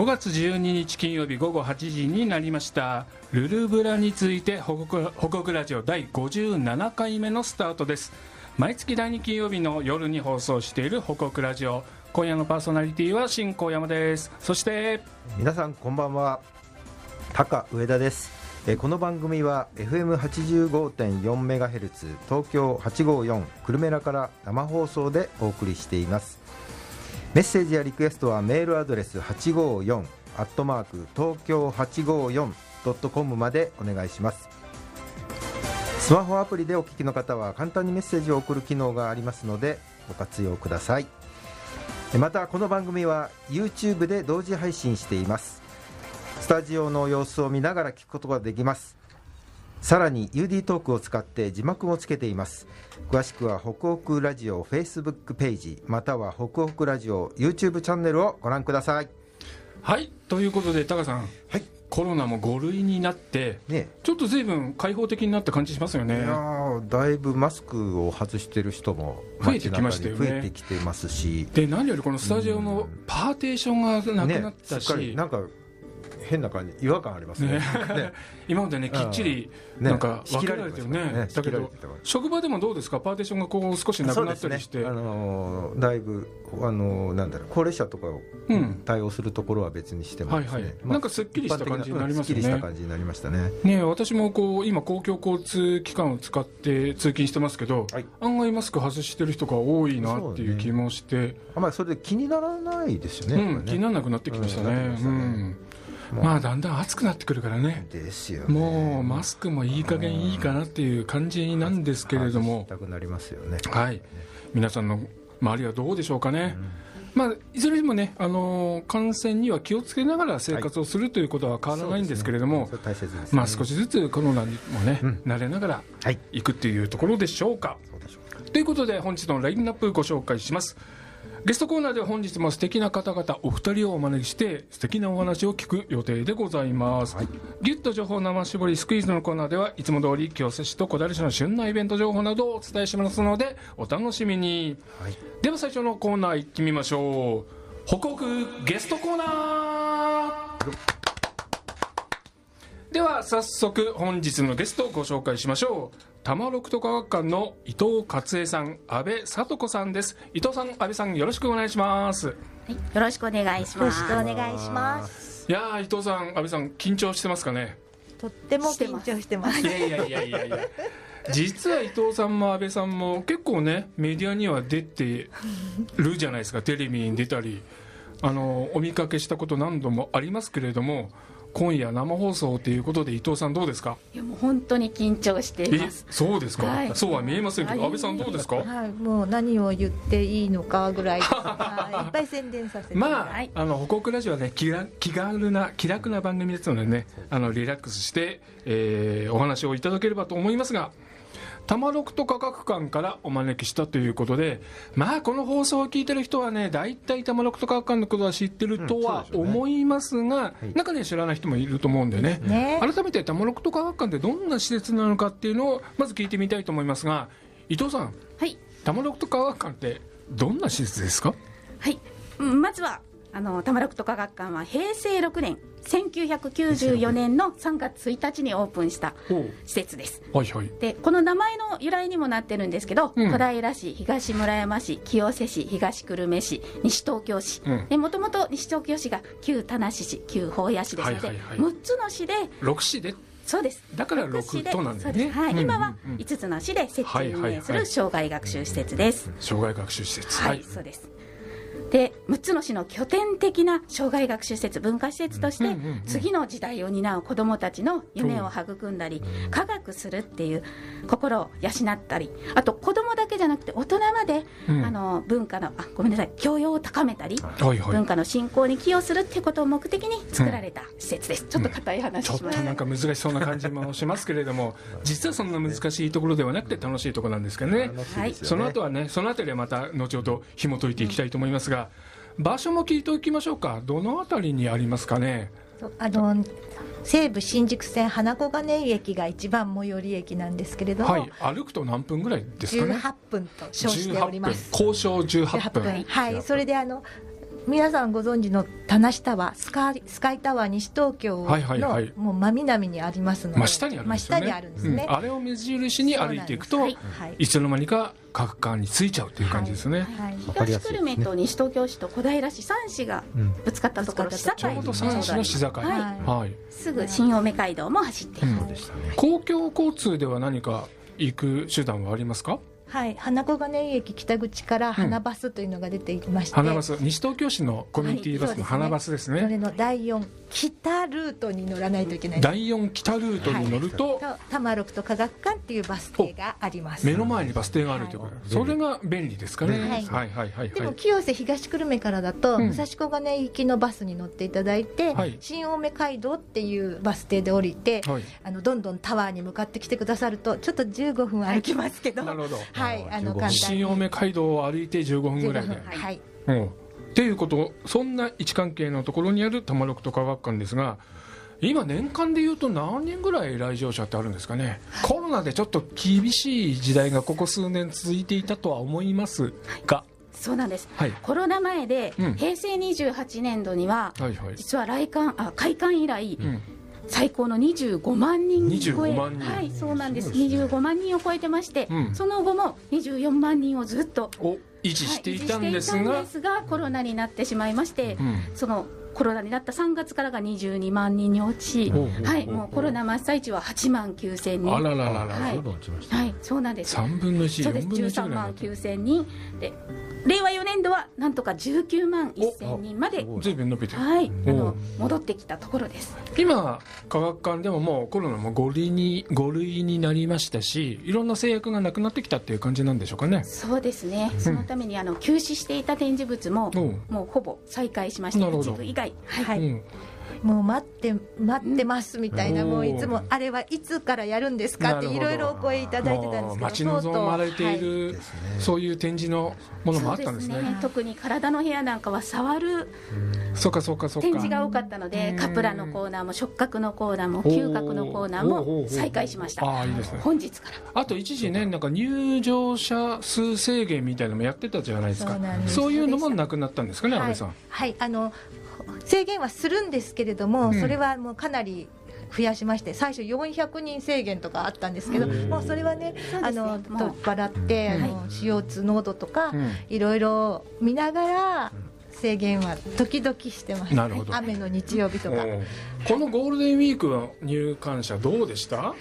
5月12日金曜日午後8時になりました。ルルブラについて報告報告ラジオ第57回目のスタートです。毎月第2金曜日の夜に放送している報告ラジオ。今夜のパーソナリティは新高山です。そして皆さんこんばんは。高上田です。えこの番組は FM85.4 メガヘルツ東京854久留米らから生放送でお送りしています。メッセージやリクエストはメールアドレス854アットマーク東京 854.com までお願いします。スマホアプリでお聞きの方は簡単にメッセージを送る機能がありますのでご活用ください。またこの番組は YouTube で同時配信しています。スタジオの様子を見ながら聞くことができます。さらに UD トークを使って字幕もつけています。詳しくは北北ラジオ Facebook ページまたは北北ラジオ YouTube チャンネルをご覧ください。はいということでタカさん、はい。コロナも5類になってね。ちょっと随分開放的になった感じしますよいねやーだいぶマスクを外してる人も増えてきましたよね。増えてきてますし。で何よりこのスタジオのパーテーションがなくなったし、なんか変な感じ違和感ありますね。ね。ね。今までねきっちりね。なんか分けられてるれてましたね。ね。だけど職場でもどうですか？パーテーションがこう少しなくなったりして、ね。あのーだいぶ、あのーなんだろう高齢者とかをうん。対応するところは別にしてもはいはい。なんかすっきりした感じになりますよねした感じになりましたね。ねえ私もこう今公共交通機関を使って通勤してますけど、はい。案外マスク外してる人が多いなっていう気もして。あまりそれで気にならないですよね,、うん、気にならなくなってきましたね,、うんまあまあだんだん暑くなってくるからね。ですよね。もうマスクもいい加減いいかなっていう感じなんですけれども。外したくなりますよね。はい。皆さんの周りはどうでしょうかね、まあ、いずれにもね、あのー感染には気をつけながら生活をするということは変わらないんですけれども、そうですねねまあ、少しずつコロナにもね、うん慣れながらはいいくっていうところでしょうか。そうでしょうかということで本日のラインナップご紹介しますゲストコーナーでは本日も素敵な方々お二人をお招きして素敵なお話を聞く予定でございます、はい。ギュッと情報生絞りスクイーズのコーナーではいつも通り清瀬市と小平市の旬なイベント情報などをお伝えしますのでお楽しみに。はい。では最初のコーナー行ってみましょう。北国ゲストコーナーでは早速本日のゲストをご紹介しましょう多摩六都科学館の伊藤勝恵さん安倍聡子さんです伊藤さん安倍さんよろしくお願いしますはい、よろしくお願いしよろします。くお願いします。いやー伊藤さん安倍さん緊張してますかね？とっても緊張してます。いやいやいやいやいや実は伊藤さんも安倍さんも結構ねメディアには出てるじゃないですかテレビに出たりあのお見かけしたこと何度もありますけれども今夜生放送ということで伊藤さんどうですか？いやもう本当に緊張していえます。そうですか、はいそうは見えませんけどはい安倍さんどうですか？はい、もう何を言っていいのかぐらい。はいいっぱい宣伝させて。まあ、はいあの北国ラジオはね気が気軽な気楽な番組ですのでねあのリラックスして、えーお話をいただければと思いますが多摩六都科学館からお招きしたということでまあこの放送を聞いてる人はね大体多摩六都科学館のことは知ってるとは思いますが、い。中には知らない人もいると思うんでね。ね。改めて多摩六都科学館ってどんな施設なのかっていうのをまず聞いてみたいと思いますが伊藤さん。はい、多摩六都科学館ってどんな施設ですか？はい、うんまずはあの多摩六都科学館は平成6年、1994年の3月1日にオープンした施設です。はいはい。でこの名前の由来にもなってるんですけど、うん。小平市、東村山市、清瀬市、東久留米市、西東京市。うもともと西東京市が旧田無市、旧保谷市ですので、はいはいはい。6つの市で、6市で？そうです、だから六市6となんだよね。す。はい。うんうんうん。今は5つの市で設置運営すはいはい。はいる障害学習施設です。障害学習施設。はい、そうです。で6つの市の拠点的な障害学習施設文化施設として、うんうんうんうん。次の時代を担う子どもたちの夢を育んだり、科学するっていう心を養ったりあと子どもだけじゃなくて大人まで、うん。あの文化のあごめんなさい教養を高めたり、はいはい。文化の振興に寄与するっていうことを目的に作られた施設です、ちょっと硬い話ちょっとなんか難しそうな感じもしますけれども 実はそんな難しいところではなくて楽しいところなんですけどね。楽しい。その後はねそのあたりはまた後ほど紐解いていきたいと思いますが、場所も聞いておきましょうか。どのあたりにありますかね？あの西武新宿線花小金井駅が一番最寄り駅なんですけれども、はい。歩くと何分ぐらいですかね？18分と称しております。18分。交渉18分。はい、それであの皆さんご存知の田無タワースカイスカイタワー西東京の、はいはいはい。もう真南にありますので真下にあるんですよね。真下にあるんですね、うん。あれを目印に歩いていくと、はい。い。つの間にか科学館に着いちゃうという感じですね、はい。東久留米と西東京市と小平市3市がうん。ぶつかったところ、ぶつかった。市境にちょうど三市の市境。はい。ははい。すぐ新青梅街道も走っている、うん。公共交通では何か行く手段はありますか？はい、花小金井駅北口から花バスというのが出ていまして、花バス。西東京市のコミュニティバスのはい花バスですそね,、れの第4北ルートに乗らないといけない。第4北ルートに乗ると、と多摩六と科学館っていうバス停があります。目の前にバス停があるということ、はい。それが便利ですかね、はい。はいはいはいはい。でも清瀬東久留米からだと、うん。武蔵小金井行きのバスに乗っていただいて、はい。新青梅街道っていうバス停で降りて、はい。あのどんどんタワーに向かってきてくださるとちょっと15分歩きますけど、なるほどはい、あの15分簡単に新青梅街道を歩いて15分ぐらいで、15分はい、うんっていうことそんな位置関係のところにある多摩六都科学館ですが今年間でいうと何人ぐらい来場者ってあるんですかね。コロナでちょっと厳しい時代がここ数年続いていたとは思いますが。そうなんです。はい。コロナ前で、うん。平成28年度にははいはい、実は来館あ開館以来、うん、最高の25万人超え。25万人。はいそうなんです。ね。25万人を超えてまして、うん。その後も24万人をずっとを維持していたんですがんですがコロナになってしまいまして、うん。そのコロナになった3月からが22万人に落ち、はい、もうコロナ真っ最中は8万9000人。あらららら、はい。はい、そうなんです。3分の1、そうです。4分の1 13万ぐらいになってる9000人。で令和4年度はなんとか19万1000人まで、お随分伸びてる。はい、あおの戻ってきたところです。今科学館でももうコロナも5類に5類になりましたしいろんな制約がなくなってきたっていう感じなんでしょうかね。そうですね、そのためにあの休止していた展示物も、もうほぼ再開しまして、なるほど。一部以外、はいはい。うんもう待って待ってますみたいな、うん。もういつもあれはいつからやるんですかっていろいろお声いただいてたんですけど待ち望まれていはい。る、そういう展示のものもあったんですね。そう特に体の部屋なんかは触るそうかそうかそうか。展示が多かったのでうん。カプラのコーナーも触覚のコーナーも嗅覚のコーナーも再開しました。ああいいですね。本日から。あと一時ねなんか入場者数制限みたいなのもやってたじゃないですか。そういうのもなくなったんですかね安はい。倍さん、はい、あの制限はするんですけれども、うん。それはもうかなり増やしまして最初400人制限とかあったんですけど、うん。もうそれはねあのもう。取っ払って、うん。あの CO2 濃度とか、うん。いろいろ見ながら制限は時々してます、なるほど。雨の日曜日とか。うん。このゴールデンウィークの入館者どうでした？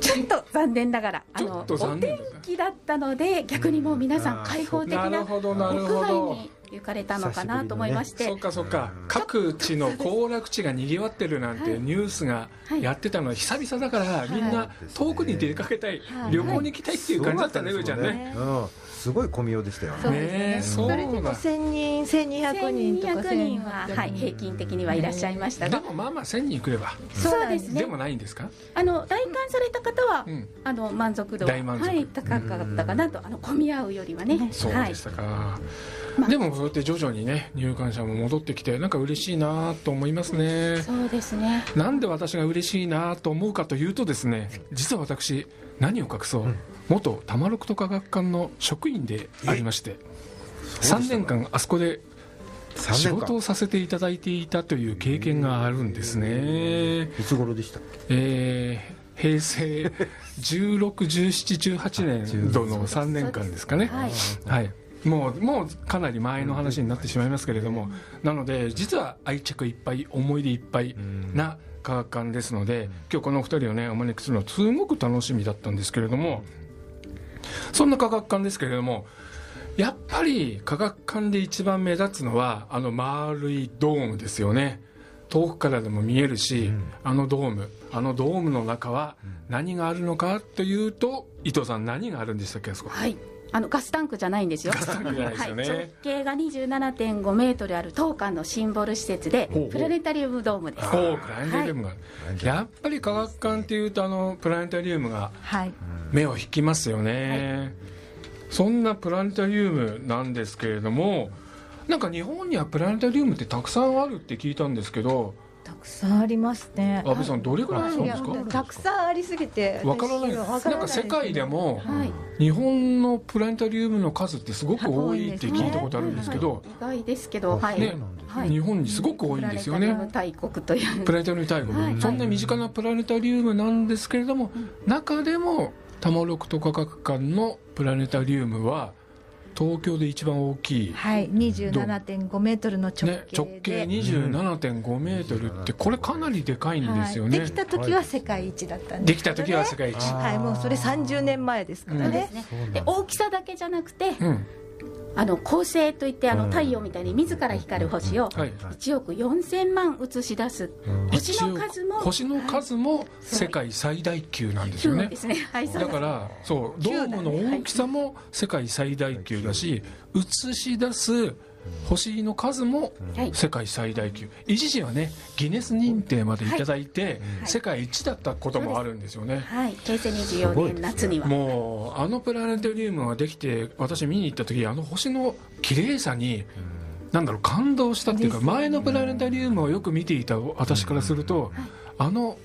ちょっと残念ながらあちょのっと残念お天気だったので逆にもう皆さん開放的ななるほどなる屋ほど。外に行かれたのかなと思いまして、そっかそっか。各地の行楽地がにぎわってるなんてはい。ニュースがはい。やってたのは久々だからみんな遠くに出かけたい。はい。旅行に行きたいっていう感じだったね上ちゃんね。うんすごい混みようでしたよそうねですね。それでも1000人1200人とか1200人は、1800はい、平均的にはいらっしゃいましたでが、もまあまあ1000人来れば。そうですね。でもないんですか？あの来館された方は、うん。あの満足度は大満足。はい、高かったかなと、あの混み合うよりはね、はいそうでし、たか、まあ。でもそうやって徐々にね入館者も戻ってきてなんか嬉しいなと思いますね。そうですね、なんで私が嬉しいなと思うかというとですね実は私何を隠そう、元多摩六都科学館の職員でありまして3年間あそこで3仕事をさせていただいていたという経験があるんですね、いつ頃でしたえー平成161718年度の3年間ですかね。はい、はい。もうもうかなり前の話になってしまいますけれども、なので実は愛着いっぱい思い出いっぱいな科学館ですので、今日このお二人をねお招きするのはすごく楽しみだったんですけれども、そんな科学館ですけれどもやっぱり科学館で一番目立つのはあの丸いドームですよね。遠くからでも見えるし、あのドームあのドームの中は何があるのかというと伊藤さん何があるんでしたっけあそこ。はい、あのガスタンクじゃないんですよ。すよね。はい、直径が27.5メートルある当館のシンボル施設でプラネタリウムドームです。おおプラネタリウムが、やっぱり科学館っていうとあのプラネタリウムがはい。目を引きますよね、そんなプラネタリウムなんですけれどもなんか日本にはプラネタリウムってたくさんあるって聞いたんですけどたくさんありますね安倍さんどれぐらいあるんですか？たくさんありすぎてわからない。なんか世界でもはい。日本のプラネタリウムの数ってすごく多いって聞いたことあるんですけど意外ですけどはい、日本にすごく多いんですよね。プラネタリウム大国という。プラネタリウム。大国、はい。そんな身近なプラネタリウムなんですけれども、中でも多摩六都科学館のプラネタリウムは東京で一番大きい、はい27.5メートルの直ね、径直で、径27.5メートルってこれかなりでかいんですよね、はい、できた時は世界一だったんでですけどね。きた時は世界一、はいもうそれ30年前ですからうん。ね、で大きさだけじゃなくてうんあの恒星といってあのうん。太陽みたいに自ら光る星をはい。1億4000万映し出す星の数も星の数も世界最大級なんですよね。ね。はいだからそうドームの大きさも世界最大級だし映し出す星の数もはい世界最大級。一時はねギネス認定までいただいて、世界一だったこともあるんですよね、はい。平成24年夏には。もうあのプラネタリウムができて私見に行った時あの星の綺麗さになんだろう感動したっていうか前のプラネタリウムをよく見ていた私からするとあの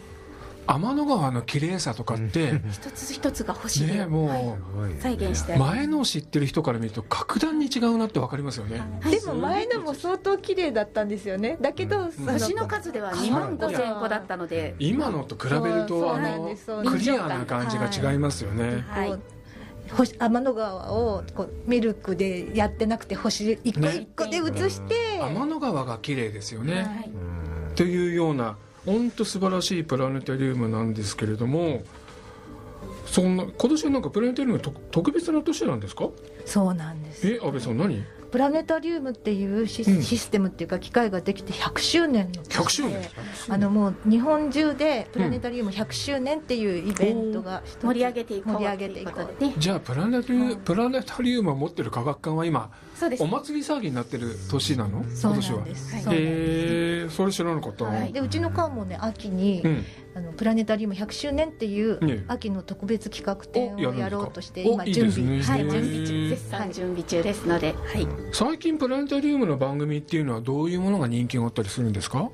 天の川の綺麗さとかって 一つ一つが星で、ねもはい。う再現して。前のを知ってる人から見ると格段に違うなって分かりますよね。でも前のも相当綺麗だったんですよね。だけど、その星の数では2万5000個だったので、今のと比べるとあのクリアな感じが違いますよね。はい。こう星天の川をこうミルクでやってなくて星一個ね一個で映して、天の川が綺麗ですよね、はい。というような本当素晴らしいプラネタリウムなんですけれどもそんな今年はなんかプラネタリウムと特別な年なんですか？そうなんです。え安倍さん何？プラネタリウムっていうシ,、うん。システムっていうか機械ができて100周年の年で100周年。あのもう日本中でプラネタリウム100周年っていうイベントが盛り上げていこう盛り上げていこうということでね。じゃあプラネタリウプラネタリウムを持ってる科学館は今そうです。お祭り騒ぎになってる年なの？そう今年は。へえそれ知らなかった。な、はい。でうちの館もね秋に、うん。あのプラネタリウム100周年っていうね。秋の特別企画展をやろうとしてお今準備。ね。はい、準備中。絶賛準備中ですので、はい、最近プラネタリウムの番組っていうのはどういうものが人気があったりするんですか？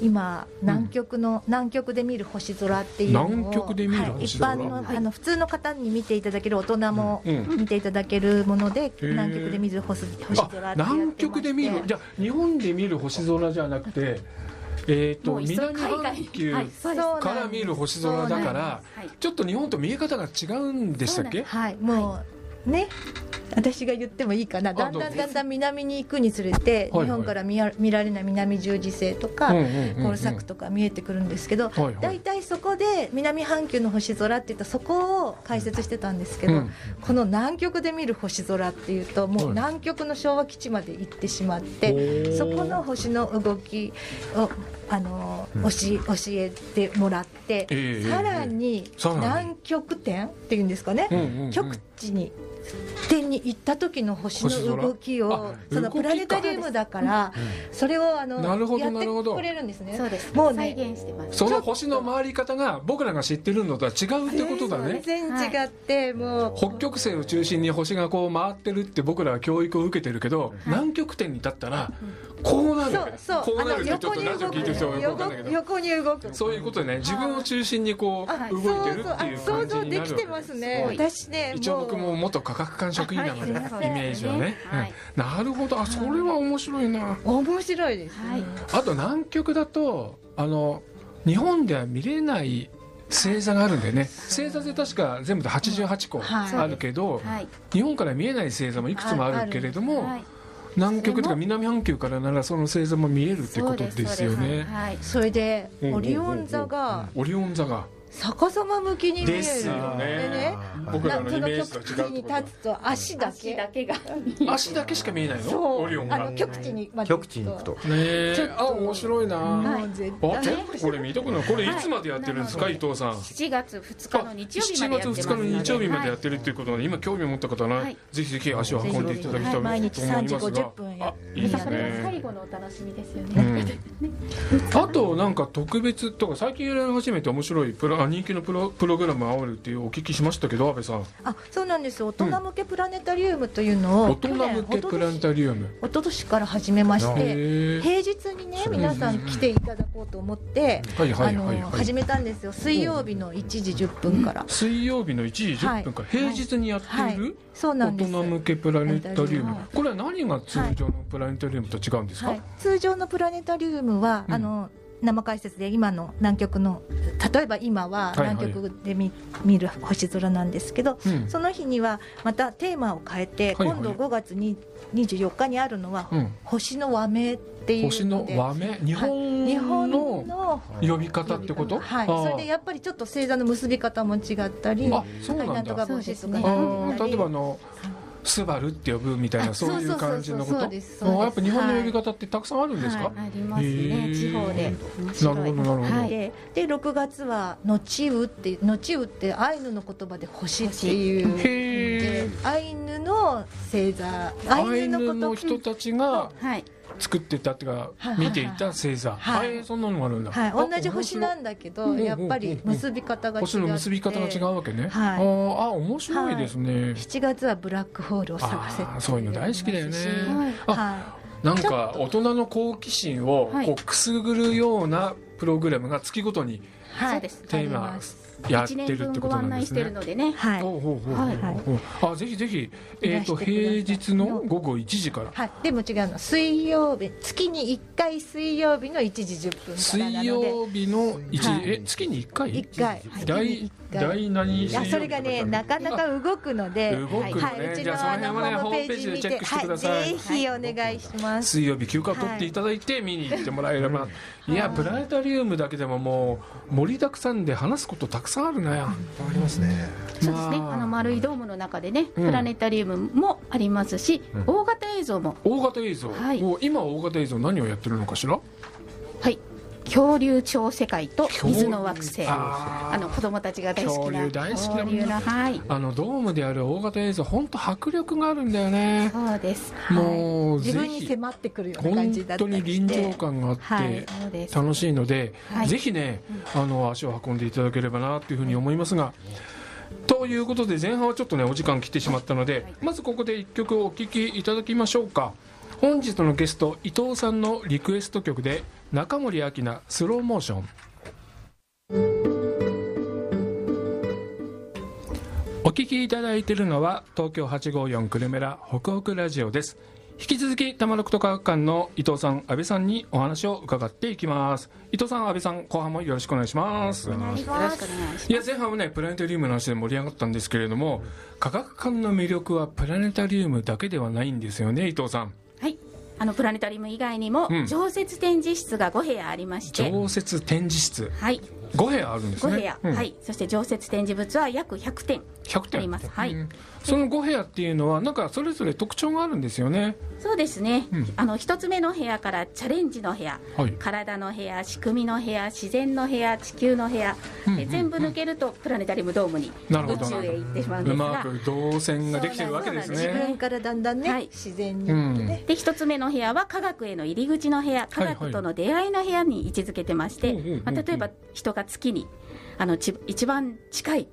今南極の、南極で見る星空っていうのを南極で見る星空？はい、一般の,、あの普通の方に見ていただける大人もうん。うん。見ていただけるもので、ー。南極で見る星星あ空って南極で見る？じゃあ日本で見る星空じゃなくてえっ、ともう一層南半球から見る星空だからはい。ちょっと日本と見え方が違うんでしたっけ？はい。もうね。私が言ってもいいかな。だんだんだんだん南に行くにつれて、日本から見られない南十字星とか、うんうんうんうんコールサクとか見えてくるんですけど、大体そこで南半球の星空っていったらそこを解説してたんですけど、うん。この南極で見る星空っていうともはいう南極の昭和基地まで行ってしまって、そこの星の動きをあの、教え教えてもらって、ええさらに南極点っていうんですかね、極地に点に行った時の星の動きをあそのプラネタリウムだからそれをあのなるほどやなるほどってくれるんですね。そうですもうね。再現してます。その星の回り方が僕らが知ってるのとは違うってことだね。全然違って、もう。北極星を中心に星がこう回ってるって僕らは教育を受けてるけど、南極点に立ったらこうなる。そうそう。こうなる。ってあのちょっとラジオ聞いてる人はよくわかんないけど。横に動く。そういうことでね。自分を中心にこうあ動いてるっていう想感じ像できてになるわけますね。はい私ね一応僕も元科学館職員なので、はいイメージはね、なるほど。あそれは面白いな。面白いです、はい。あと南極だとあの日本では見れない星座があるんだよね。星座で確か全部で88個はい。あるけど、はい。日本から見えない星座もいくつもあるけれども、はい南極とか南半球からならその星座も見えるってことですよね。はい。それでうんオリオン座がオリオン座が逆さま向きに見える。ですよね。でね僕らのイメージそと極地に立つと足だ足けだけ。が足だけしか見えないの？そう。オリオンがねあの極地にまで極地に行くと。えちょっと。あ面白いな、もう絶対。これ見たくないこれいつまでやってるんですか、はい。伊藤さん。7月2日の日曜日ま7月でやってます2日の日曜日までやっはてるっていうことで、今興味を持った方は、はい。ぜひぜひ足を運んでいただきたいと思い毎ますが、日3時50分やあいいですそれが最ね後のお楽しみですようね、ん。あとなんか特別とか最近やり始めて面白いプラあ人気のプロプログラムがあるっていうお聞きしましたけど安倍さん。あそうなんです大人向けプラネタリウムというのを、大人向けプラネタリウム。一昨年から始めましへてへ平日にね皆さん来ていただこうと思って、始めたんですよ。水曜日の1時10分から、水曜日の1時10分か。ら平日にやっている、大そうなんです。人向けプラネタリウム。はいこれは何が通常のプラネタリウムと違うんですか、はい、通常のプラネタリウムは、うん。あの生解説で今の南極の例えば今ははいはい。南極で見,、見る星空なんですけど、うん。その日にはまたテーマを変えて、はいはい。今度5月に24日にあるのは、うん。星の和名っていう星の和名？日本日本のの呼び方ってこと？はい、それでやっぱりちょっと星座の結び方も違ったりあそうなんだ。はい。とか星とかね。例えばあのスバルって呼ぶみたいなあそういう感じのこと？やっぱ日本の呼び方ってたくさんあるんですか、はいありますへねー。地方で。面なるほどなるほど。はい。でで6月は「のちう」って「のちう」ってアイヌの言葉で星っていうヌの星座。アイヌヌの人たちがはい。作ってたっていうかはい。見ていた星座。はい。はい。そんなのがあるんだ。はい、あ同じ星なんだけ面どやっぱり結び方が違って。星の結び方が違うわけね、はい。あーあ面白いですね、7月はブラックホールを探せそういうの大好きだよね。はい。なんか大人の好奇心をはい。こうくすぐるようなプログラムが月ごとにテーマやって1るってこと年分ご案なんですね。内してる。のでね。はい。あぜひぜひ、えー、と平日の午後1時から。はい、でも違うの。水曜日月に1回水曜日の1時10分からな水ので。曜日の1時、はい。え月に1回？1回。大大何いやそれがねなかなか動くので。動くのね。はい、うちのあのホームページ見て。ホームページでチェックしてください。はい、ぜひお願いします、水曜日休暇取っていただいて見に行ってもらえれば、い、やプラネタリウムだけでももう盛りだくさんで話すことたくさんあるなよ、ありますね。そうですね。まあ。あの丸いドームの中でねうん。プラネタリウムもありますしうん。大型映像も。大型映像、はい。今大型映像何をやってるのかしら？はい恐竜超世界と水の惑星。あの子供たちが大好きな恐竜大好きだもあのドームである大型映像本当迫力があるんだよね。そうです。もう自分にぜひ迫ってくるような感本じだった当にりして臨場感があって、楽しいので、はい。ぜひね、あの足を運んでいただければなというふうに思いますが。ということで前半はちょっとねお時間切ってしまったので、まずここで1曲お聴きいただきましょうか。本日のゲスト伊藤さんのリクエスト曲で中森明菜スローモーションお聴きいただいているのは東京854久留米ら北北ラジオです。引き続き玉六と科学館の伊藤さん安倍さんにお話を伺っていきます。伊藤さん安倍さん後半もよろしくお願いします。よろしくお願いします。いや前半はねプラネタリウムの話で盛り上がったんですけれども科学館の魅力はプラネタリウムだけではないんですよね伊藤さんはいあのプラネタリウム以外にもうん。常設展示室が5部屋ありまして。常設展示室。はい。5部屋あるんです5ね部屋、うん。はい。そして常設展示物は約100点100点。あります。はい。うんその5部屋っていうのはなんかそれぞれ特徴があるんですよね。そうですね、うん。あの一つ目の部屋からチャレンジの部屋、はい。体の部屋仕組みの部屋自然の部屋地球の部屋、うんうんうん。え全部抜けるとプラネタリウムドームになるほ宇宙へ行ってしまうんですが。まく動線ができてるわけですね。分からだんだんね、はい。自然に、うん。ねで一つ目の部屋は科学への入り口の部屋。科学との出会いの部屋に位置づけてまして、ほうほうほう。まあ、例えば人が月にあのち一番近い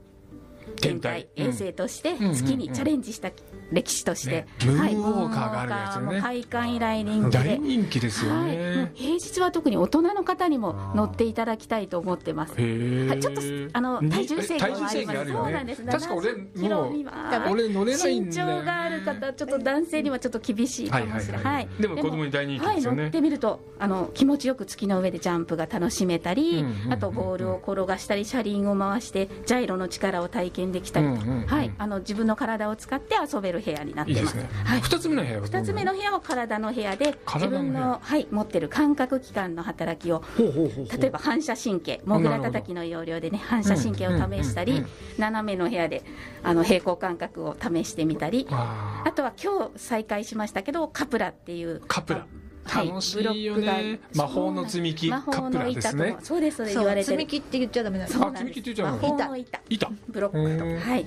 天体衛星としてうん。月にチャレンジした歴史として、ねムーンウォーカーがあるやつよね。ムーンウォーカーも開館以来人気で。大人気ですよはい、平日は特に大人の方にも乗っていただきたいと思ってます。はい。ちょっとあのに体重制限は体重制限あるよそうなんです。ね確か俺70キロもう俺乗れないん身長がある方ちょっと男性にはちょっと厳しいかもしれない,、はいはいはいでも子供に大人気ですよね。はい、乗ってみるとあの気持ちよく月の上でジャンプが楽しめたり、あとボールを転がしたり車輪を回してジャイロの力を体験できたりと、はい、あの自分の体を使って遊べる部屋になってます。ね、はい二つ目の部屋はどう2つ目の部屋は体の部屋で自分体のはい、持ってる感覚器官の働きをほうほうほう。ほう例えば反射神経モグラ叩きの要領でね反射神経を試したりうんうんうん斜めの部屋であの平行感覚を試してみたり。あ。あとは今日再開しましたけどカプラっていう。カプラ。はい楽しいよブロッねクが魔法の積み木。魔法カプラの板とですね。もそうですそう言われてる。積み木って言っちゃダメなんです。あ積み木って言っちゃうの？魔法の板。板。ブロックうんとはい。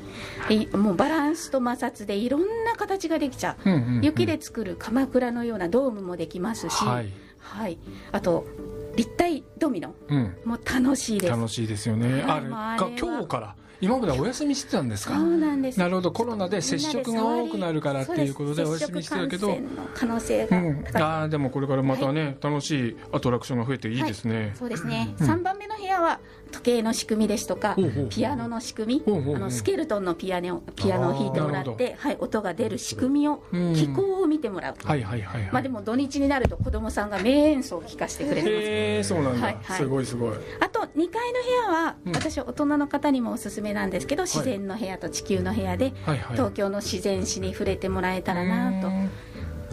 でもうバランスと摩擦でいろんな形ができちゃう。うんうんうん。雪で作る鎌倉のようなドームもできますし、はい。はい、あと立体ドミノ。うん。も楽しいです。楽しいですよね、はい。あれが今日から今まではお休みしてたんですか？そうなんです。なるほど。コロナで接触が多くなるからっていうことでお休みしてたけど。接触感染の可能性がうん、ああでもこれからまたね、楽しいアトラクションが増えていいですね、そうですね、うん。3番目の部屋は時計の仕組みですとかピアノの仕組みあのスケルトンのピアノピアノを弾いてもらって、はい、音が出る仕組みをうん。機構を見てもらう、はいはいはいはい。まあ、でも土日になると子供さんが名演奏を聴かせてくれてます。へえそうなんだ、はいはい。すごいすごい。あと2階の部屋は、うん。私大人の方にもおすすめなんですけど自然の部屋と地球の部屋で、はいはい。東京の自然史に触れてもらえたらなと,、うん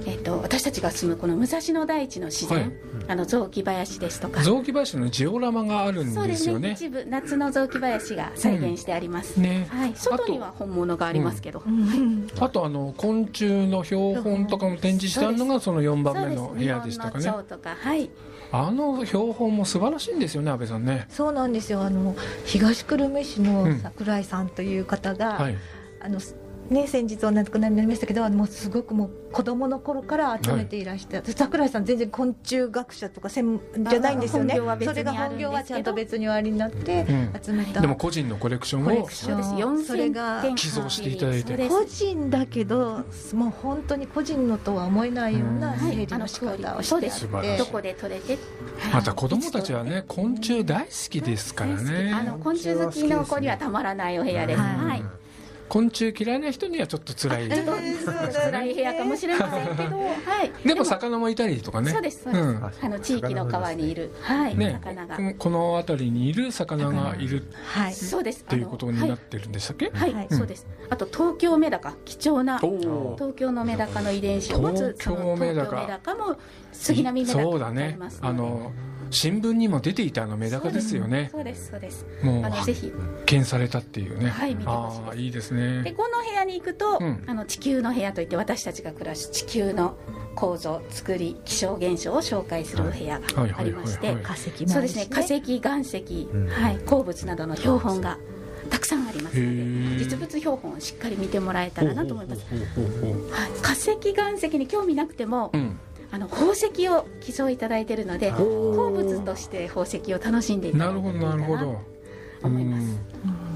えっと私たちが住むこの武蔵野大地の自然、はい。あの雑木林ですとか。雑木林のジオラマがあるんですよね。ね。一部夏の雑木林が再現してあります、ね。はい、外には本物がありますけど、うん。あとあの昆虫の標本とかも展示してあるのがその4番目の部屋でしたかね。とか。はいあの標本も素晴らしいんですよね安倍さんね。そうなんですよ。あの東久留米市うん。の桜井さんという方が、はい。あのね、先日お亡くなりになりましたけどもうすごくもう子供の頃から集めていらして、桜井さん全然昆虫学者とか専門じゃないんですよね。それが本業はちゃんと別におありになってうん。集めた、でも個人のコレクションをコレクション。そうです。それ4000が点寄贈していただいて。個人だけどもう本当に個人のとは思えないようなうん。整理の仕方をして。あってどこで取れて、はい。また子供たちはね昆虫大好きですからあねの昆虫好きの子にはたまらないお部屋です、はいはい昆虫嫌いな人にはちょっと辛い。ちょっと辛い部屋かもしれませんけど、はい、でも魚もいたりとかね。そうですそうです、ん。あの地域の川にいる、はい、ね。魚が、この辺りにいる魚がいるはい。そうです。っていうことになってるんでしたっけ、はい、はい。うん。そうです。あと東京メダカ。貴重な東京のメダカの遺伝子を持つ東京メダカ。その東京メダカも杉並メダカそうだってありねますので。あの新聞にも出ていたあのメダカですよね。そうですそうですもうあのぜひ。発見されたっていうね、はい見てほしいですああいいですでねこの部屋に行くと、うん。あの地球の部屋といって私たちが暮らす地球の構造作り気象現象を紹介するお部屋がありまして、化石もそうですね化石岩石、ん。はい、鉱物などの標本がたくさんありますへのでー実物標本をしっかり見てもらえたらなと思います、はい、化石岩石に興味なくても、うんあの宝石を寄贈いただいているので鉱物として宝石を楽しんでいただないるほてもいいかなどなるほど思いますうん。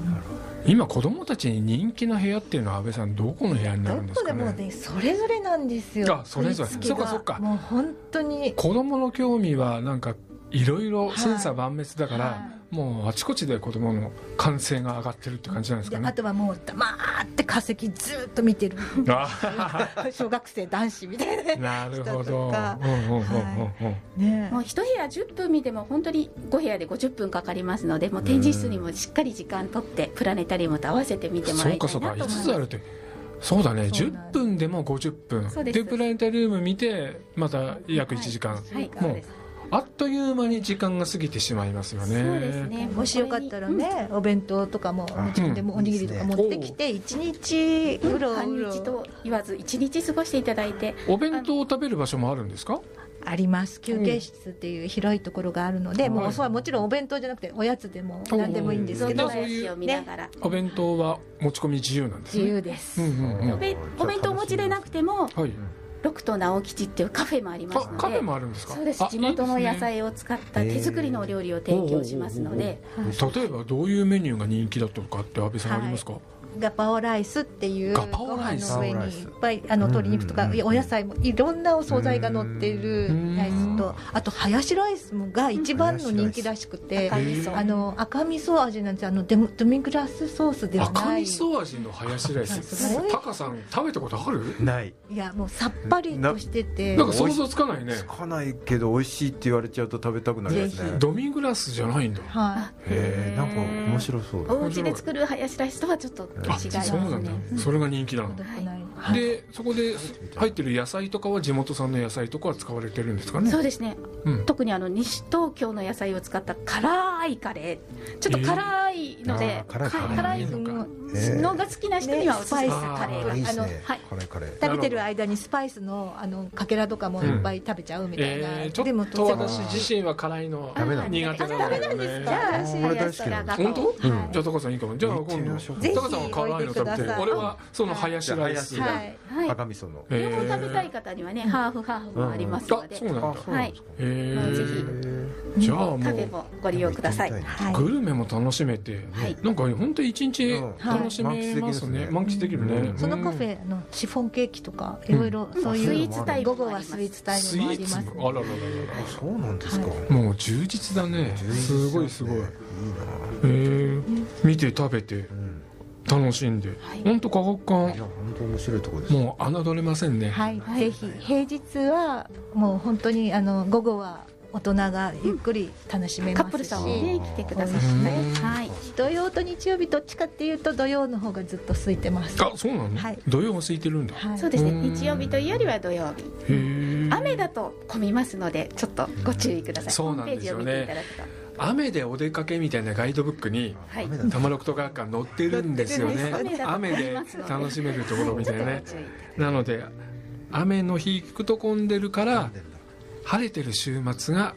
今子供たちに人気の部屋っていうのは安倍さんどこの部屋になどるんですかこでもねねそれぞれなんですよ。あそれぞれ。そっかそっか。もう本当に。子供の興味はなんかいろいろ千差万別だから、はもうあちこちで子供の感性が上がってるって感じなんですでかね。あとはもう黙って化石ずっと見てる。あ 小学生男子みたいななるほ人ど。とかうんうんうんうんうん。ね。もう一部屋10分見ても本当に5部屋で50分かかりますのでもう展示室にもしっかり時間取ってプラネタリウムと合わせて見てもらいたいそうかそうか。5なと思いますつあるって。そうだね。10そうなんです。分でも50分。です。プラネタリウム見てまた約1時間、はい。もそうあっという間に時間が過ぎてしまいますよね。そうですね。もしよかったらね、お弁当とかもあ自分でもおにぎりとか持ってきて一日うろ半うろ日と言わず1日過ごしていただいて。お弁当を食べる場所もあるんですか？あります。休憩室っていう広いところがあるので、うん。もうそれはもちろんお弁当じゃなくておやつでも何でもいいんですけど。そういう林を見ながら、お弁当は持ち込み自由なんですね。自由です、うんうんうん。お弁当お持ちでなくてもはい六都直吉っていうカフェもありますのであカフェもあるんですか？そうです。あ地元の野菜を使った手作りのお料理を提供しますので例えばどういうメニューが人気だとかって安倍さんありますか、ガパオライスっていうガパオごライス？飯の上にいっぱいあの鶏肉とかお野菜もいろんなお惣菜が乗っているうん。ライスとあとハヤシライスが一番の人気らしくて赤味噌。あの赤味噌味なんですあのデモドミグラスソースでは赤ない。味噌味のハヤシライス。タカさん食べたことある？ない。いやもうさっぱりとしてて。なんか想像つかないね。つかないけど美味しいって言われちゃうと食べたくなりますぜねドミグラスじゃないんだ。はへえなんか面白そうお家で作るハヤシライスとはちょっと違いあますそうなんだ。ねそれが人気なのはい。でそこで入ってる野菜とかは地元産の野菜とかは使われてるんですかね？そうですね。うん。特にあの西東京の野菜を使った辛いカレー。ちょっと辛いいのであー。辛いか辛い辛いのが好きな人にはおすすめ。ねですカレー。があーいいですね。はい。辛いカレー。食べてる間にスパイスのあのかけらとかもいっぱい食べちゃうみたいな、えー、ちょでもっと。私自身は辛いのダメなんだ苦手なんだよねじゃあ本当、はい。じゃあ高さんいいかも。じゃあ今度ぜひ高さんは辛いの食べて置いてください。俺はそのハヤシライスはい。はい赤味噌の。え両方食べたい方にはねハーフハーフもありますので。うなん。だあそうなんですかえもうぜー、じゃあも食べうもご利用ください。はい。グルメも楽しめて、はい。なんか本当に一日うん。楽しめますね、はい。満喫できるね、うん。そのカフェのシフォンケーキとかいろいろそういう、スイーツタイプ午後はスイーツタイムもありますーツもあららららあそうなんですか、はもう充実だね。すごいすごい。いいな。えー、見て食べて。うん楽しんで、はい。本当科学いや館本当面白いところです。もう侮れませんね、はい、はい。ぜひ平日はもう本当にあの午後は大人がゆっくり楽しめカップルますし、さん。もね来てくださいうんはい。土曜と日曜日どっちかっていうと土曜の方がずっと空いてます。あそうなの、はい。土曜は空いてるんだ、はい。そうですね。うん。日曜日というよりは土曜日。へえ雨だと混みますのでちょっとご注意ください、そうホームページをなんですよね見ていただくと雨でお出かけみたいなガイドブックに玉六と学館載ってるんですよね。雨で楽しめるところみたいなね。なので雨の日行くと混んでるから晴れてる週末が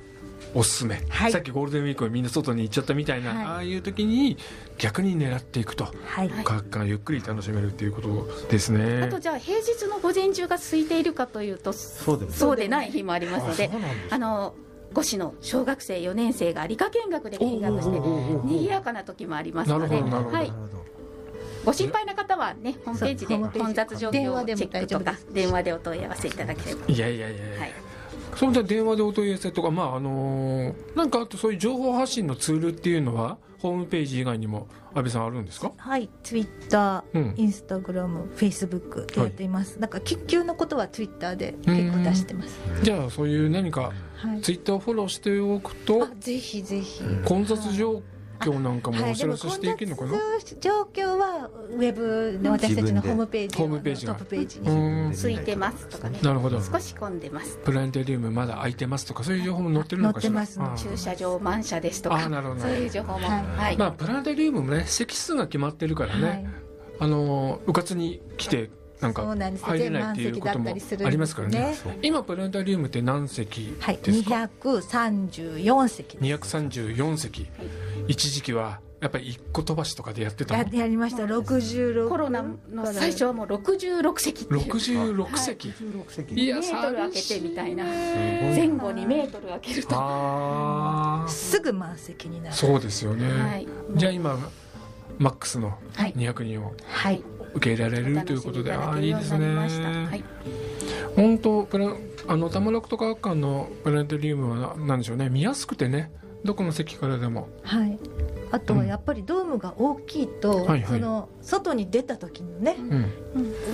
おすすめ、はい。さっきゴールデンウィークにみんな外に行っちゃったみたいな、はい。ああいう時に逆に狙っていくとはい、はい科学館ゆっくり楽しめるっていうことですね。あとじゃあ平日の午前中が空いているかというとそうでもそうでない日もありますのであそうなんですか。あの5市の小学生4年生が理科見学で見学して賑やかな時もありますので、はい。ご心配な方はねホームページで混雑状況をチェックとか電話でお問い合わせいただければ。いやいやいやいや、はい。それで電話でお問い合わせとかまああのーなんかあとそういう情報発信のツールっていうのはホームページ以外にも安倍さんあるんですか？はい、ツイッタうん。ー、インスタグラム、フェイスブックでやっています。なんか緊急のことはツイッターで結構出してます。じゃあそういう何かはい。ツイッターをフォローしておくとあ、ぜひぜひ。混雑状況なんかもはい、お知らせしていけるのかな、状況はウェブで私たちのホームページホームページトップページに。うん。空いてますとかね。なるほど。少し混んでます。プラネタリウムまだ空いてますとかそういう情報も載ってるのかしら？載ってますあ駐車場満車ですとか。あなるほど。そういう情報も。はい。はい、まあプラネタリウムもね席数が決まってるからね、はい。あのうかつに来てなんかそうなんです。入れないっていうこともありますからね。そう。今プラネタリウムって何席はい、ですか、234席です。234席。一時期はやっぱり一個飛ばしとかでやってたやの？やりました。66コロナの最初はもう66席。っていう66席、16席。い、やメートル開けてみたいな前後2メートル開けると。ああすぐ満席になる。そうですよね、はい。じゃあ今マックスのはい。200人を。はい受け入れられるということで、ああいいですね。はい、本当プラあの玉六と科学館のプラネタリウムはななんでしょうね。見やすくてね。どこの席からでも。はい。あとはやっぱりドームが大きいと、はいはい。その外に出た時のね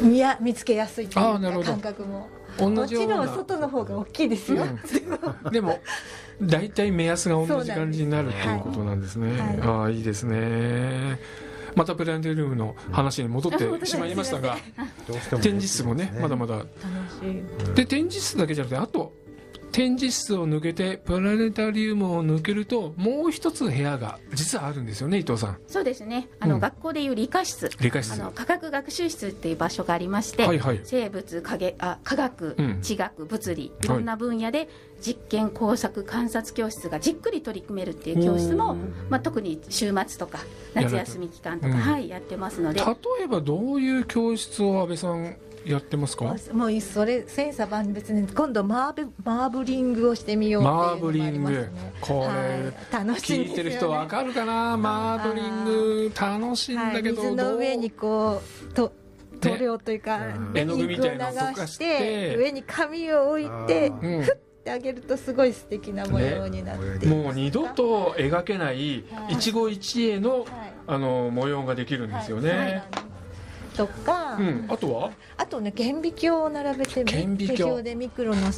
うん。見や見つけやすいっていう感覚も。同もちろん外の方が大きいですよ、うん。でも大体目安が同じ感じになるっていうことなんですね、はい。ああいいですねまたプラネタリウムの話に戻ってしまいましたが展示室もねまだまだ。楽しい。で展示室だけじゃなくてあと展示室を抜けてプラネタリウムを抜けるともう一つ部屋が実はあるんですよね伊藤さん。そうですね。あの、うん。学校でいう理科室。理科室。あの科学学習室っていう場所がありまして、はいはい。生物科あ科学、うん。地学物理い。ろんな分野で実験工作観察教室がじっくり取り組めるっていう教室も、まあ、特に週末とか夏休み期間とか、うん。はい、やってますので。例えばどういう教室を安倍さんやってますか？もうそれ千差万別に今度マーブマーブリングをしてみようっていうのもありますね。これ、はい、楽しい。ね、聞いてる人わかるかな？マーブリング楽しいんだけど、はい、水の上にこうと塗料というか、うん絵の具みたいなのを溶か流ししてて上に紙を置いてあーうん。振ってあげるとすごい素敵な模様になって、ね。もう二度と描けないはい。一期一会のはい。あの模様ができるんですよね、はいとか、うん、あとは？あとね顕微鏡を並べて顕微鏡。手表でミクロのあ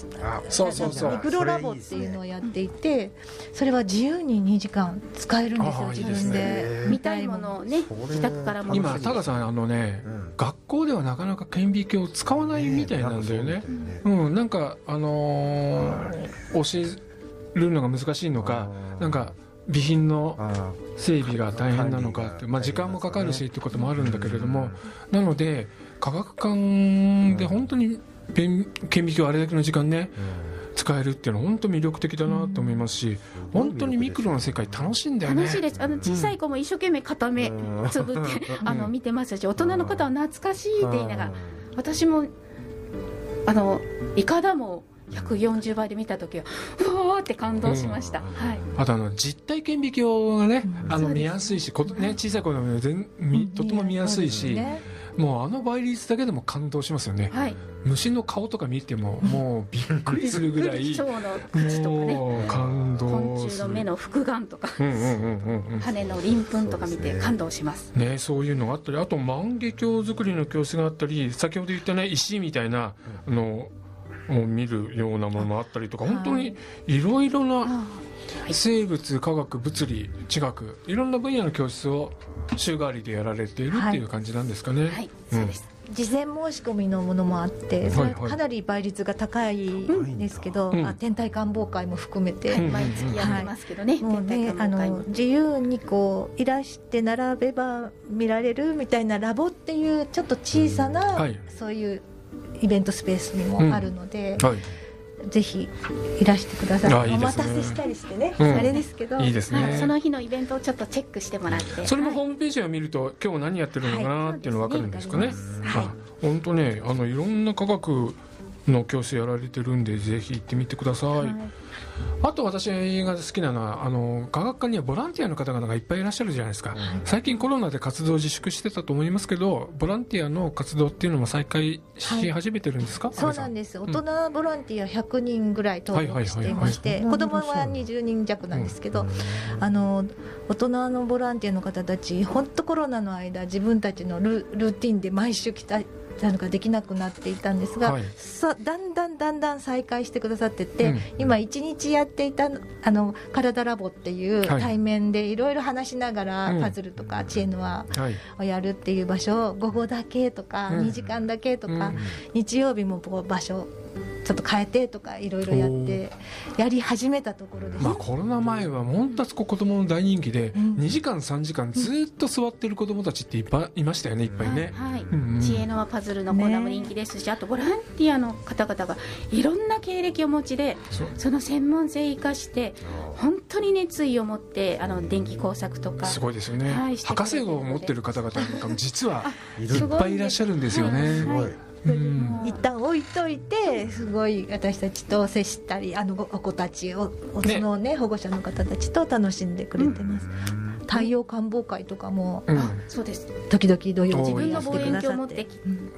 そうそうそう。ミクロラボっていうのをやっていてそれは自由に2時間使えるんですよ自分で。見たいものをね自宅からも今タカさんあのね、うん。学校ではなかなか顕微鏡を使わないみたいなんだよね。ねうんなんかあのー教えるのが難しいのかなんか備品のあ整備が大変なのかって、まあ、時間もかかるしってこともあるんだけれども、なので科学館で本当に便顕微鏡あれだけの時間ね使えるっていうのは本当魅力的だなと思いますし、本当にミクロの世界楽しいんだよね。楽しいです。あの小さい子も一生懸命片目うん。つぶって あの見てますし大人の方は懐かしいって言いながら私もあのイカダも140倍で見た時はうわーって感動しました、はい。あとあの実体顕微鏡がね、あの見やすいしこ、ね、小さい子でも全みとても見やすいし、ね。もうあの倍率だけでも感動しますよね、はい。虫の顔とか見てももうびっくりするぐらい蝶の口とかね感動昆虫の目の複眼とかうんうんうんうんうん。羽の鱗粉とか見て感動します。ね、そういうのがあったりあと万華鏡作りの教室があったり先ほど言ったね石みたいなのを見るようなものもあったりとか本当にいろいろなあ生物科学物理地学いろんな分野の教室を週替わりでやられているっていう感じなんですかね。はい。そうです、事前申し込みのものもあって、それかなり倍率が高いんですけど、うん。あ天体観望会も含めて、うん毎月やってますけどね、も。うねあの自由にこういらして並べば見られるみたいなラボっていうちょっと小さな、はい。そういうイベントスペースにもあるので、はい。ぜひいらしてください。あいいですね。お待たせしたりしてね、うん。あれですけど。いいですね。はいその日のイベントをちょっとチェックしてもらって。それもはいホームページを見ると今日何やってるのかなっていうのが分かるんですかね。はい本当ねあのいろんな科学の教室やられてるんでぜひ行ってみてください。はい。あと私が好きなのはあの科学館にはボランティアの方々がいっぱいいらっしゃるじゃないですか、最近コロナで活動自粛してたと思いますけどボランティアの活動っていうのも再開し始めてるんですか、そうなんです。大人ボランティア100人ぐらい登録していましてはいはいはい。はい子供は20人弱なんですけど、あの大人のボランティアの方たち本当コロナの間自分たちのルルーティンで毎週来たなのができなくなっていたんですが、はい。さだんだんだんだん再開してくださってて、うん。今1日やっていたあの体ラボっていうはい。対面でいろいろ話しながらうん。パズルとか知恵の輪はい。をやるっていう場所を午後だけとかうん。2時間だけとか、うん。日曜日も場所ちょっと変えてとかいろいろやってやり始めたところで。す、まあ、コロナ前は本当に子供の大人気で、うん。2時間3時間ずっと座ってる子供たちっていっぱいいましたよねいっぱいね、はいうんうん。知恵の輪パズルのコーナーも人気ですし、あとボランティアの方々がいろんな経歴をお持ちでその専門性を生かして本当に熱意を持ってあの電気工作とかすごいですよね、はい博士号を持ってる方々なんかも実はいっぱいいらっしゃるんですよね、すごい。うん一旦置いといてすごい私たちと接したりあのお子たちをそのね保護者の方たちと楽しんでくれてます、太陽観望会とかもうん。そうです。時々土曜自分の望遠鏡を持って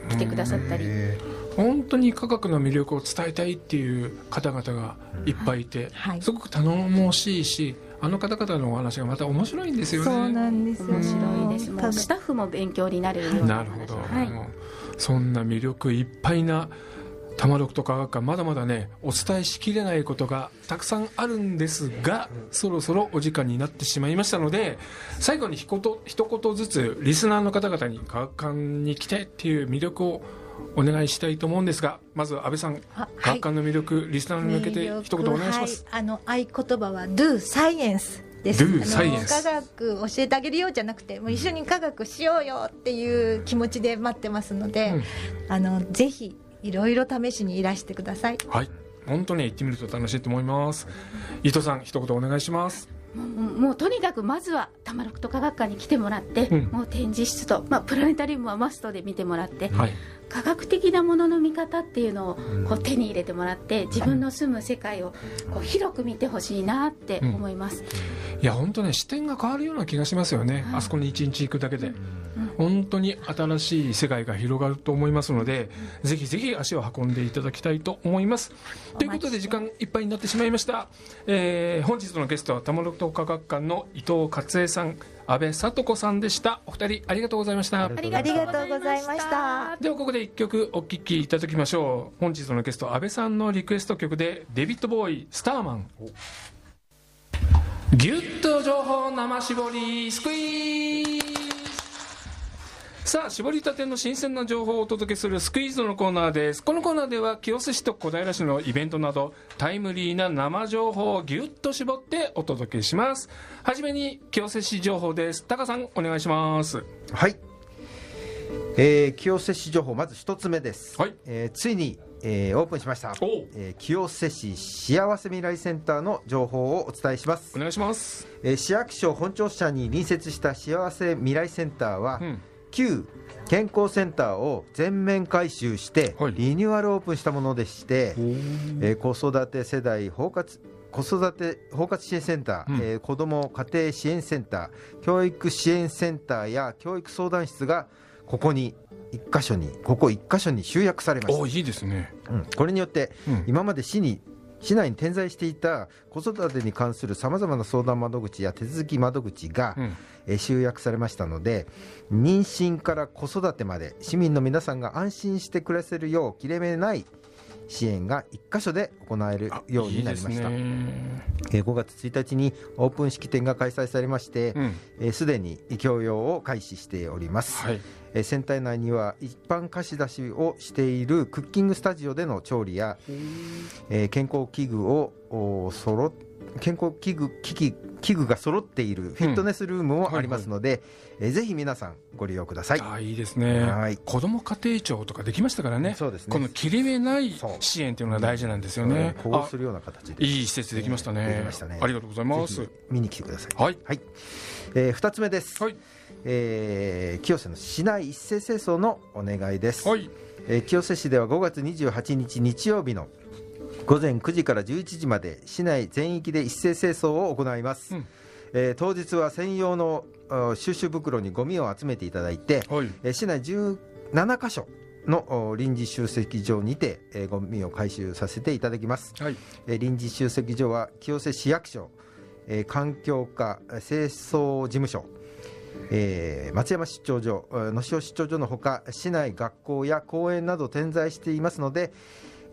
来てくださったり、へ本当に科学の魅力を伝えたいっていう方々がいっぱいいて、はい。すごく頼もしいしあの方々のお話がまた面白いんですよね。そうなんですよ。面白いです。スタッフも勉強になるような。なるほど、はいそんな魅力いっぱいな玉六と科学館まだまだねお伝えしきれないことがたくさんあるんですがそろそろお時間になってしまいましたので最後にひこと一言ずつリスナーの方々に科学館に来てっていう魅力をお願いしたいと思うんですがまずは安倍さんあ科学館の魅力、リスナーに向けて一言お願いします、はい、あの合言葉は Do Science です。科学教えてあげるようじゃなくて、もう一緒に科学しようよっていう気持ちで待ってますので、うん。あのぜひいろいろ試しにいらしてください。はい。本当に行ってみると楽しいと思います。伊藤さん一言お願いします。もうとにかくまずは玉六と科学館に来てもらって、うん。もう展示室と、まあ、プラネタリウムはマストで見てもらって、はい。科学的なものの見方っていうのをこう手に入れてもらって自分の住む世界をこう広く見てほしいなって思います、いや本当ね視点が変わるような気がしますよね、あそこに一日行くだけで、本当に新しい世界が広がると思いますので、ぜひぜひ足を運んでいただきたいと思います。ということで時間いっぱいになってしまいました、えー本日のゲストは玉六科学館の伊藤勝恵さん安倍聡子さんでした。お二人ありがとうございました。ありがとうございました。ではここで一曲お聴きいただきましょう。本日のゲスト安倍さんのリクエスト曲でデビッド・ボーイ「スターマン」ギュッと情報生絞りスクイーズさあ絞りたての新鮮な情報をお届けするスクイーズのコーナーです。このコーナーでは清瀬市と小平市のイベントなどタイムリーな生情報をぎゅっと絞ってお届けします。はじめに清瀬市情報です。タカさんお願いします。はい、えー清瀬市情報まず一つ目です、はい。えーついに、えーオープンしました。えー清瀬市幸せ未来センターの情報をお伝えします。お、願いします。えー市役所本庁舎に隣接した幸せ未来センターは、うん。旧健康センターを全面改修してはい。リニューアルオープンしたものでして、えー子育て世代包括子育て包括支援センター、うん。えー子ども家庭支援センター教育支援センターや教育相談室がここに一箇所にここ一箇所に集約されましおいいですね。た、うん。これによってうん。今まで市に市内に点在していた子育てに関するさまざまな相談窓口や手続き窓口が、うん。えー集約されましたので妊娠から子育てまで市民の皆さんが安心して暮らせるよう切れ目ない支援が一箇所で行えるあようになりました。いえー5月1日にオープン式典が開催されましてうん。えーすで、に教養を開始しております、はい。えーセンター内には一般貸し出しをしているクッキングスタジオでの調理や、えー健康器具をお揃っ健康器具機器器具が揃っているフィットネスルームもありますので、えーぜひ皆さんご利用ください。あいいですね。はい。子ども家庭庁とかできましたからね。そうですね。この切れ目ない支援っていうのが大事なんですよね、こうするような形で。あいい施設できましたね。できましたね。ありがとうございます。見に来てください。はい。はい。えー二つ目です。はい。えー清瀬の市内一斉清掃のお願いです。はい。えー清瀬市では5月28日日曜日の午前9時から11時まで市内全域で一斉清掃を行います、うん。えー当日は専用のあ収集袋にゴミを集めていただいて、はい。えー市内17カ所のお臨時集積場にて、えーゴミを回収させていただきます、はい。えー臨時集積所は清瀬市役所、えー環境課えー清掃事務所えー松山出張所、えー能代出張所のほか市内学校や公園など点在していますので、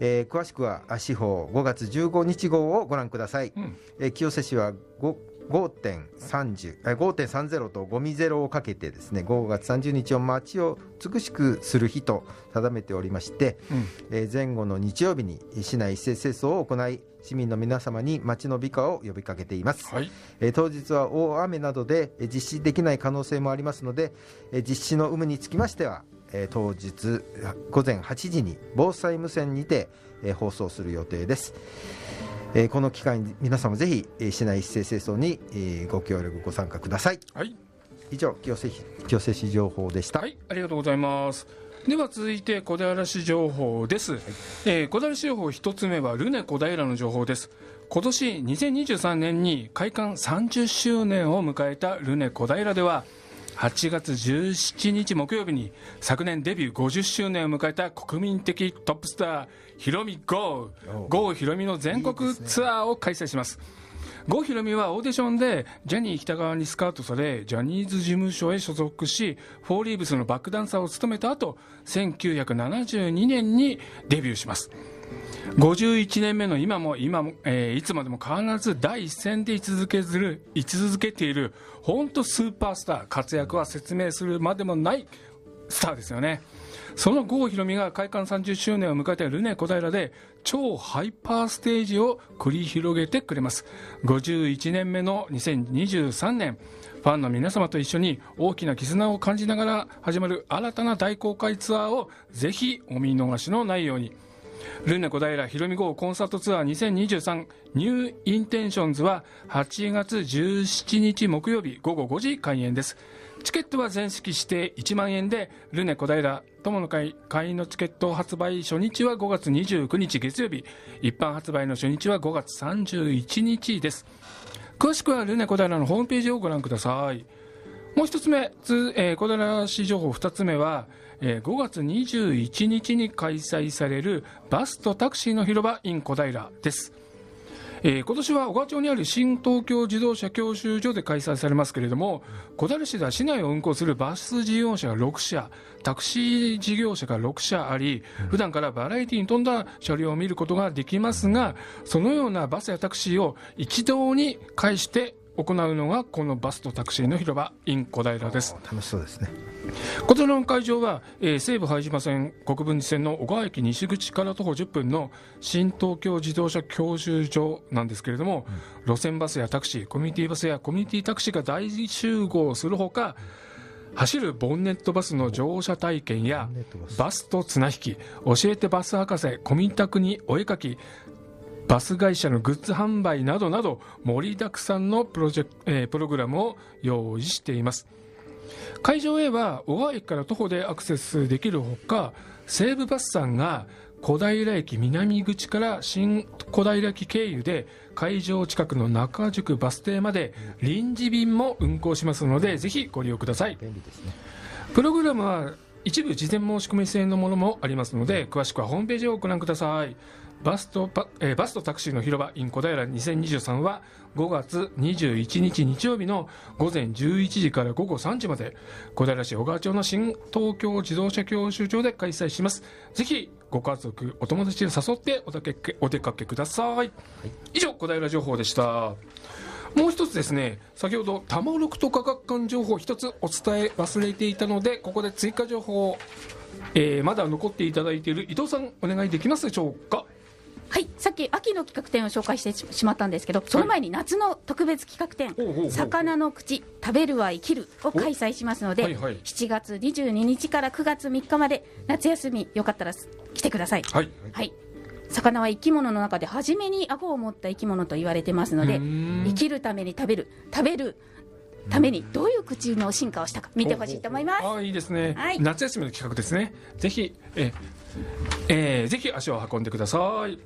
えー詳しくはあ司法5月15日号をご覧ください、うん。えー清瀬市は5 5.30えー5.30とゴミゼロをかけてですね5月30日を街を美しくする日と定めておりまして、うん。えー前後の日曜日に市内一斉清掃を行い市民の皆様に街の美化を呼びかけています、はい。えー当日は大雨などでえー実施できない可能性もありますので、えー実施の有無につきましては、えー当日午前8時に防災無線にて、えー放送する予定です、えーこの機会に皆様ぜひ、えー市内一斉清掃に、えーご協力ご参加ください。はい。以上清瀬市清瀬市情報でした、はい、ありがとうございます。では続いて小平市情報です、えー小平市情報一つ目はルネ小平の情報です。今年2023年に開館30周年を迎えたルネ小平では8月17日木曜日に昨年デビュー50周年を迎えた国民的トップスターひろみ GO お GO ひろみの全国ツアーを開催します。郷ひろみはオーディションでジャニー北川にスカウトされジャニーズ事務所へ所属しフォーリーブスのバックダンサーを務めた後1972年にデビューします51年目の今も今も、えーいつまでも変わらず第一線で居続けずる居続けている本当スーパースター活躍は説明するまでもないスターですよね。その郷ひろみが開館30周年を迎えたルネ小平で超ハイパーステージを繰り広げてくれます。51年目の2023年ファンの皆様と一緒に大きな絆を感じながら始まる新たな大公開ツアーをぜひお見逃しのないように。ルネ小平ひろみ号コンサートツアー2023ニューインテンションズは8月17日木曜日午後5時開演です。チケットは全席指定1万円でルネ小平友の会会員のチケット発売初日は5月29日月曜日一般発売の初日は5月31日です。詳しくはルネ小平のホームページをご覧ください。もう一つ目、つえー小平市情報二つ目は、えー5月21日に開催されるバスとタクシーの広場 in 小平です。えー今年は小川町にある新東京自動車教習所で開催されますけれども小平市では市内を運行するバス事業者が6社タクシー事業者が6社あり普段からバラエティに富んだ車両を見ることができますがそのようなバスやタクシーを一堂に会して行うのがこのバスとタクシーの広場 in 小平です。楽しそうですね。こちらの会場は、えー西武拝島線国分寺線の小川駅西口から徒歩10分の新東京自動車教習所なんですけれども、路線バスやタクシーコミュニティバスやコミュニティタクシーが大集合するほか走るボンネットバスの乗車体験やバス。と綱引き教えてバス博士コミタクにお絵かきバス会社のグッズ販売などなど盛りだくさんのプロジェクえープログラムを用意しています。会場へは小川駅から徒歩でアクセスできるほか西武バスさんが小平駅南口から新小平駅経由で会場近くの中宿バス停まで臨時便も運行しますのでぜひご利用ください。便利ですね。プログラムは一部事前申し込み制のものもありますので詳しくはホームページをご覧くださいバスとパ、えーバスとタクシーの広場 in 小平2023は5月21日日曜日の午前11時から午後3時まで小平市小川町の新東京自動車教習所で開催します。ぜひご家族お友達で誘ってお出かけお出かけください、以上小平情報でした。もう一つですね、先ほど、タマロクと科学館情報一つお伝え忘れていたので、ここで追加情報を、えーまだ残っていただいている伊藤さん、お願いできますでしょうか？はい、さっき秋の企画展を紹介してしまったんですけど、その前に夏の特別企画展、魚の口、食べるは生きるを開催しますので、はいはい。7月22日から9月3日まで、夏休み、よかったら来てください。はい。はい。魚は生き物の中で初めに顎を持った生き物と言われてますので生きるために食べる食べるためにどういう口の進化をしたか見てほしいと思います。ああ、いいですね、はい。夏休みの企画ですね。ぜひ、えーえーぜひ足を運んでください。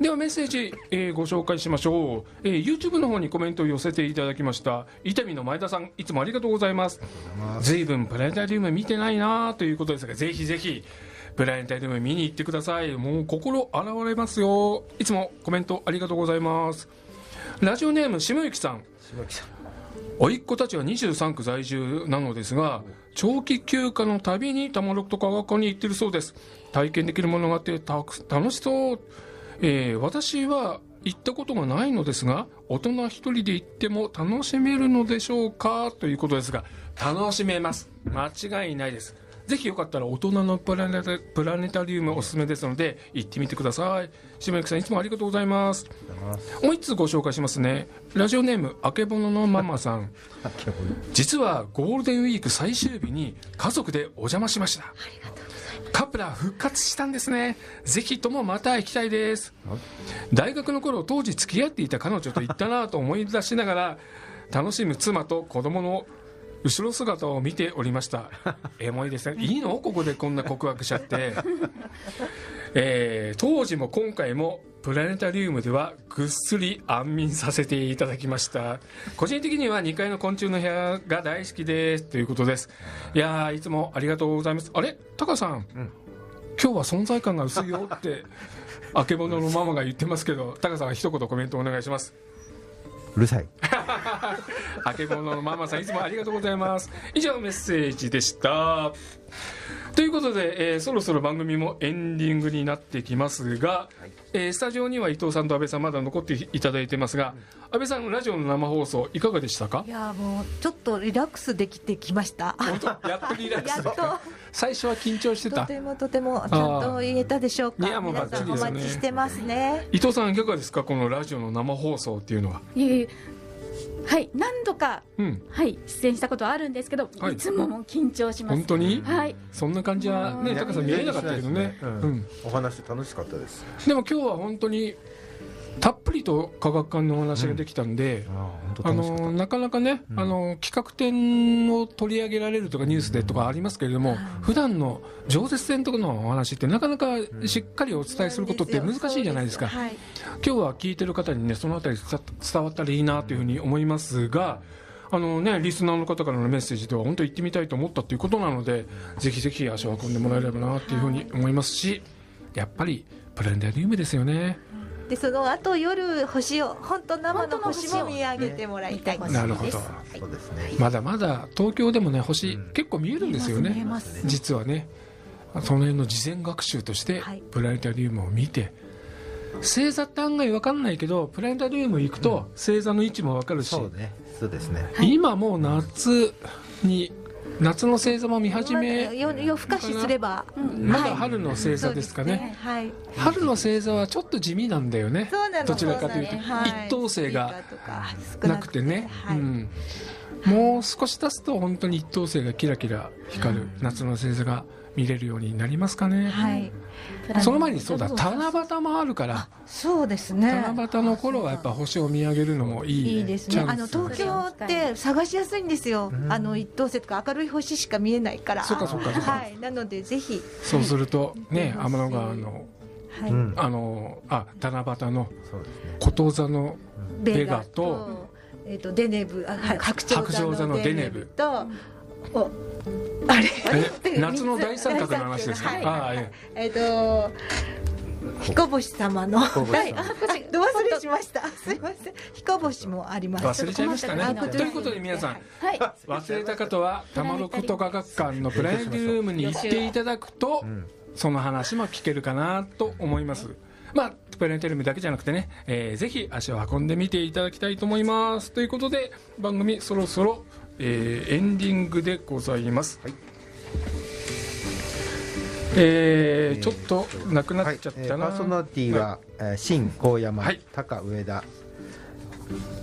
ではメッセージ、えーご紹介しましょう、えー YouTube の方にコメントを寄せていただきました。伊丹の前田さんいつもありがとうございます。ずいぶんプラネタリウム見てないなということですがぜひぜひプラネタリウム見に行ってください。もう心洗われますよ。いつもコメントありがとうございます。ラジオネームしむゆきさん。柴木さん。甥っ子たちは23区在住なのですが長期休暇のたびに玉六とか学館に行ってるそうです。体験できるものがあって楽しそう、えー私は行ったことがないのですが大人一人で行っても楽しめるのでしょうか？ということですが楽しめます。間違いないです。ぜひよかったら大人のプラネタプラネタリウムおすすめですので行ってみてください。島由さんいつもありがとうございます。もう一つご紹介しますね。ラジオネームあけぼののママさん。実はゴールデンウィーク最終日に家族でお邪魔しました。カプラ復活したんですね。ぜひともまた行きたいです。大学の頃当時付き合っていた彼女と行ったなと思い出しながら楽しむ妻と子供の後ろ姿を見ておりました。エモいですね。いいの？ここでこんな告白しちゃって、えー当時も今回もプラネタリウムではぐっすり安眠させていただきました。個人的には2階の昆虫の部屋が大好きです。ということです。いやーいつもありがとうございます。あれ？タカさん、今日は存在感が薄いよってあけぼののママが言ってますけどタカさん一言コメントお願いしますうるさい。あけぼののママさんいつもありがとうございます。以上メッセージでした。ということで、えーそろそろ番組もエンディングになってきますが、えースタジオには伊藤さんと安倍さんまだ残っていただいてますが安倍さんラジオの生放送いかがでしたか？いやもうちょっとリラックスできてきました。本当？やっとリラックス やっと。最初は緊張してた。とてもとてもちゃんと言えたでしょうか。いやもう皆さんおバッチリですよね待ちしてますね。伊藤さんいかがですか？このラジオの生放送っていうのは。いえいえはい何度かうん。はい出演したことはあるんですけど、はい。い、つももう緊張します。本当に？はい。そんな感じはねいやタカさん見えなかったけどね。ううん。ん。お話楽しかったです。でも今日は本当にたっぷりと科学館のお話ができたんで、あのなかなかね、うん。あの企画展を取り上げられるとかニュースでとかありますけれども、普段の常設展とかのお話ってなかなかしっかりお伝えすることって難しいじゃないですか、はい。今日は聞いてる方にねそのあたり伝伝わったらいいなというふうに思いますがあのねリスナーの方からのメッセージでは本当行ってみたいと思ったということなのでぜひぜひ足を運んでもらえればなっていうふうに思いますしやっぱりプラネタリウムですよねでその後夜星を本当生の星も見上げてもらいたい、ねなるほど。ですそうですね。まだまだ東京でもね星、うん。結構見えるんですよ見えねます実はねその辺の事前学習としてはい。プラネタリウムを見て星座って案外分かんないけどプラネタリウム行くと星座の位置も分かるし、そうね。そうですね。今もう夏に夏の星座も見始めよ夜更かしすれば、まだはい。春の星座ですかね,、はい。春の星座はちょっと地味なんだよね。どちらかというと、一等星がなくてね、はいうん、もう少し経つと本当に一等星がキラキラ光る夏の星座が見れるようになりますかね、はい。その前にそうだ。七夕もあるから。そうですね。七夕の頃はやっぱ星を見上げるのもいいいいですチャンスね。あの東京って探しやすいんですよ、うん。あの一等星とか明るい星しか見えないから。そうかそうかそうか。はい。なのでぜひ。そうするとねはい。天の川のはい、うん。あのあ七夕のそうですね。こと座のベガとえっ、とデネブあはい。白鳥白鳥座のデネブとおあれ？え 夏の大三角の話ですか、はい。ああええ。っ、と彦星様の。彦星様。はい。あ ど忘れしましたすいません。彦星もあります。忘れちゃいましたねあということで皆さんはい。忘れた方は玉六と科学館のプラネタリウムに行っていただくとん。その話も聞けるかなと思います。まあプラネタリウムだけじゃなくてね、えーぜひ足を運んでみていただきたいと思います。ということで番組そろそろ、えーエンディングでございます、えーちょっとなくなはいっちゃったな、えーパーソナリティは、えー新高山、はい。高上田、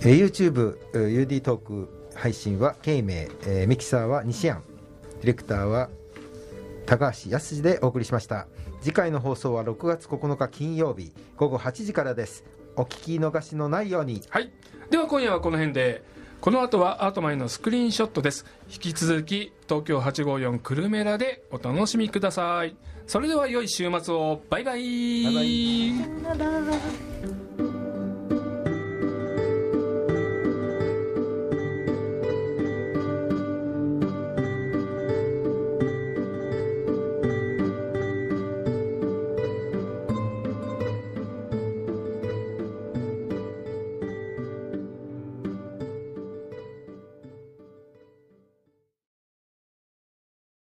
えー YouTube、えー UD トーク配信は慶明、えーミキサーは西安ディレクターは高橋康でお送りしました。次回の放送は6月9日金曜日午後8時からです。お聞き逃しのないように。はい、では今夜はこの辺でこの後はアートマイのスクリーンショットです。引き続き東京854くるめラでお楽しみください。それでは良い週末を。バイバイ。バイバイ